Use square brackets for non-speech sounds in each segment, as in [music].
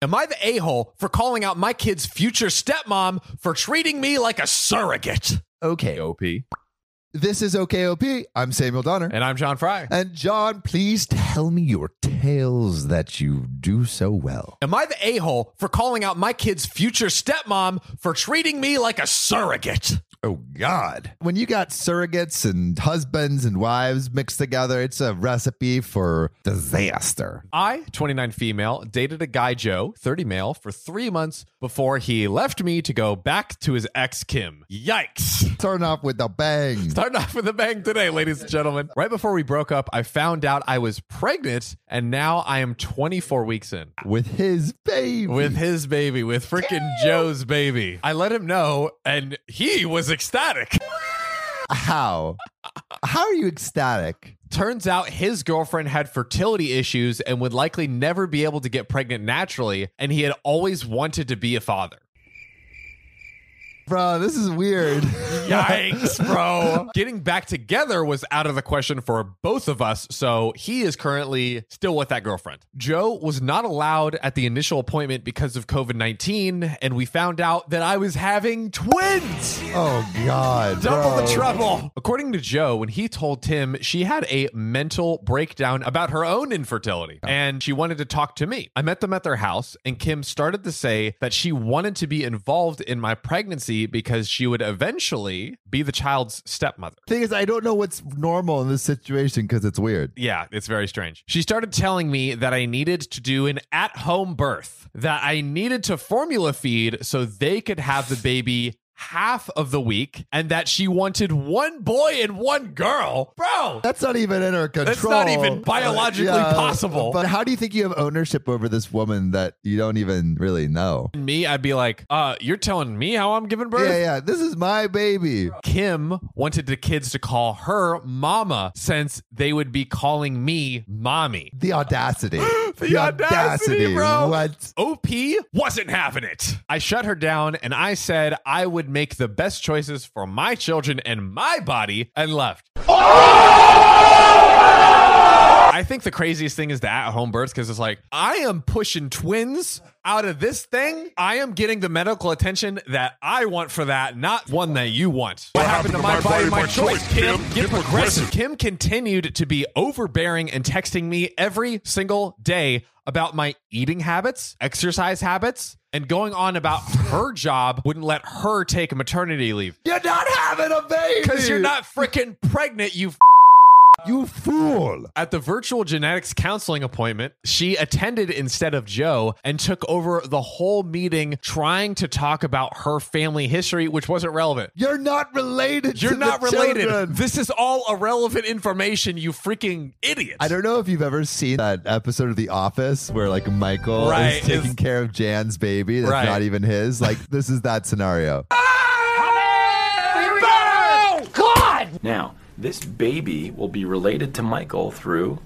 Am I the a hole for calling out my kid's future stepmom for treating me like a surrogate? Okay. OP. This is OKOP. I'm Samuel Donner. And I'm John Fry. And John, please tell me your tales that you do so well. Am I the a hole for calling out my kid's future stepmom for treating me like a surrogate? Oh, God. When you got surrogates and husbands and wives mixed together, it's a recipe for disaster. I, 29 female, dated a guy, Joe, 30 male, for three months before he left me to go back to his ex, Kim. Yikes. Starting off with the bang. Starting off with a bang today, ladies and gentlemen. Right before we broke up, I found out I was pregnant, and now I am 24 weeks in. With his baby. With his baby, with freaking Joe's baby. I let him know, and he was ecstatic. How? How are you ecstatic? Turns out his girlfriend had fertility issues and would likely never be able to get pregnant naturally, and he had always wanted to be a father. Bro, this is weird. [laughs] Yikes, [laughs] bro. Getting back together was out of the question for both of us, so he is currently still with that girlfriend. Joe was not allowed at the initial appointment because of COVID 19, and we found out that I was having twins. Oh, God. Double bro. the trouble. According to Joe, when he told Kim she had a mental breakdown about her own infertility oh. and she wanted to talk to me. I met them at their house, and Kim started to say that she wanted to be involved in my pregnancy because she would eventually be the child's stepmother. Thing is, I don't know what's normal in this situation because it's weird. Yeah, it's very strange. She started telling me that I needed to do an at home birth, that I needed to formula feed so they could have the baby half of the week, and that she wanted one boy and one girl. Bro, That's not even in her control. That's not even biologically possible. But how do you think you have ownership over this woman that you don't even really know? me, I'd be like, uh, you're telling me how I'm giving birth? Yeah, yeah. This is my baby. Kim wanted the kids to call her mama since they would be calling me mommy. The audacity. [gasps] The audacity, bro. What? OP wasn't having it. I shut her down and I said I would make the best choices for my children and my body and left. Oh! I think the craziest thing is the at home births because it's like, I am pushing twins out of this thing. I am getting the medical attention that I want for that, not one that you want. What, happened, to my, body, my choice, Kim? Get progressive. Kim continued to be overbearing and texting me every single day about my eating habits, exercise habits, and going on about [laughs] her job wouldn't let her take maternity leave. You're not having a baby. Because you're not freaking pregnant, you You fool. At the virtual genetics counseling appointment, she attended instead of Joe and took over the whole meeting trying to talk about her family history, which wasn't relevant. You're not related You're to not the related. children. This is all irrelevant information, you freaking idiot. I don't know if you've ever seen that episode of The Office where like Michael Right, is taking it's- care of Jan's baby that's Right. not even his. Like this is that scenario. Now, this baby will be related to Michael through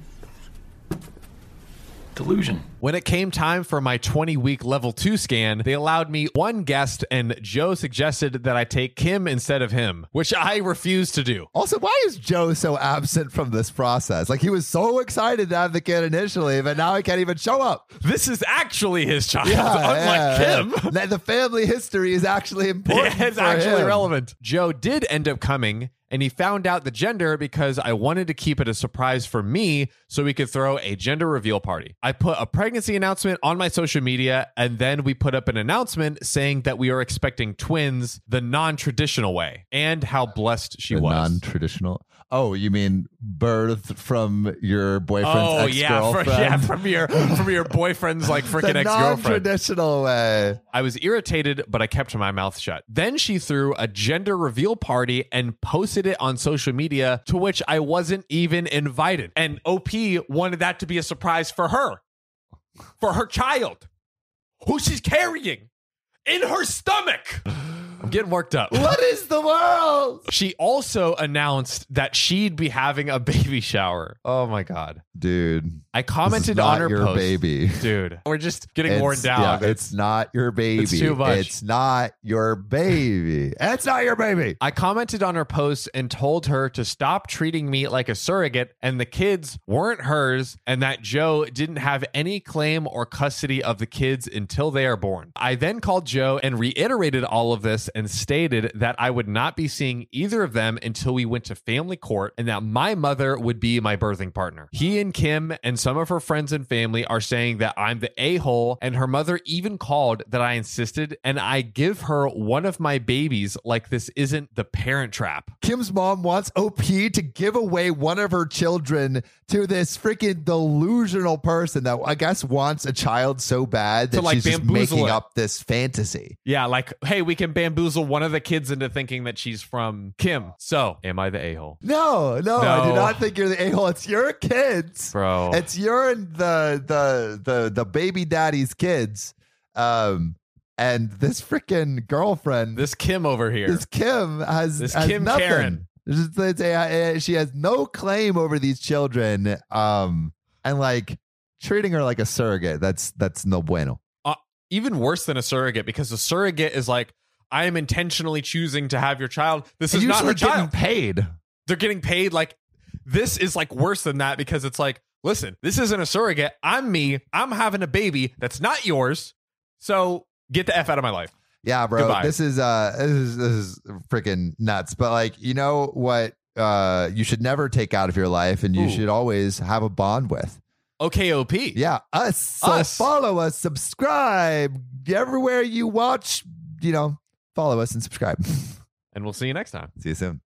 delusion. When it came time for my 20 week level two scan, they allowed me one guest, and Joe suggested that I take Kim instead of him, which I refused to do. Also, why is Joe so absent from this process? Like he was so excited to have the kid initially, but now he can't even show up. This is actually his child, Yeah, [laughs] unlike yeah, Kim. yeah. The- The family history is actually important. [laughs] Yeah, it's for actually him. relevant. Joe did end up coming, and he found out the gender because I wanted to keep it a surprise for me so we could throw a gender reveal party. I put a pregnancy announcement on my social media, and then we put up an announcement saying that we are expecting twins the non traditional way and how blessed she The was. non-traditional. Oh, you mean birth from your boyfriend's Oh ex-girlfriend? yeah, from your from your boyfriend's like [laughs] freaking ex girlfriend. non-traditional way. I was irritated, but I kept my mouth shut. Then she threw a gender reveal party and posted it on social media, to which I wasn't even invited. And OP wanted that to be a surprise for her, for her child, who she's carrying in her stomach. Getting worked up. What is the world? She also announced that she'd be having a baby shower. Oh my god. Dude, I commented on her your post. baby. Dude, [laughs] we're just getting worn down. yeah, it's not your baby. It's too much. It's not your baby. It's not your baby. I commented on her post and told her to stop treating me like a surrogate and the kids weren't hers and that Joe didn't have any claim or custody of the kids until they are born. I then called Joe and reiterated all of this and stated that I would not be seeing either of them until we went to family court and that my mother would be my birthing partner. He and Kim and some of her friends and family are saying that I'm the a hole, and her mother even called that I insisted and I give her one of my babies like this isn't the parent trap. Kim's mom wants OP to give away one of her children to this freaking delusional person that I guess wants a child so bad that like, she's just making it. up this fantasy. Yeah, like, hey, we can bamboozle one of the kids into thinking that she's from Kim. So, am I the a hole? No, no, I do not think you're the a hole. It's your kids, Bro. It's your and the the the the baby daddy's kids, um, and this freaking girlfriend. This Kim over here. this Kim has This has Kim nothing. Karen. It's just- it's a- uh, she has no claim over these children, um, and like treating her like a surrogate. That's that's no bueno. Even worse than a surrogate because a surrogate is like, I am intentionally choosing to have your child. This And is not her getting child. paid. They're getting paid like this is like worse than that because it's like, listen, this isn't a surrogate. I'm me. I'm having a baby that's not yours. So get the F out of my life. Yeah, bro. Goodbye. This is uh this is this is freaking nuts. But like, you know what uh you should never take out of your life and you Ooh. should always have a bond with. OKOP. Yeah, us. So Us. follow us, subscribe everywhere you watch, you know, follow us and subscribe. [laughs] And we'll see you next time. See you soon.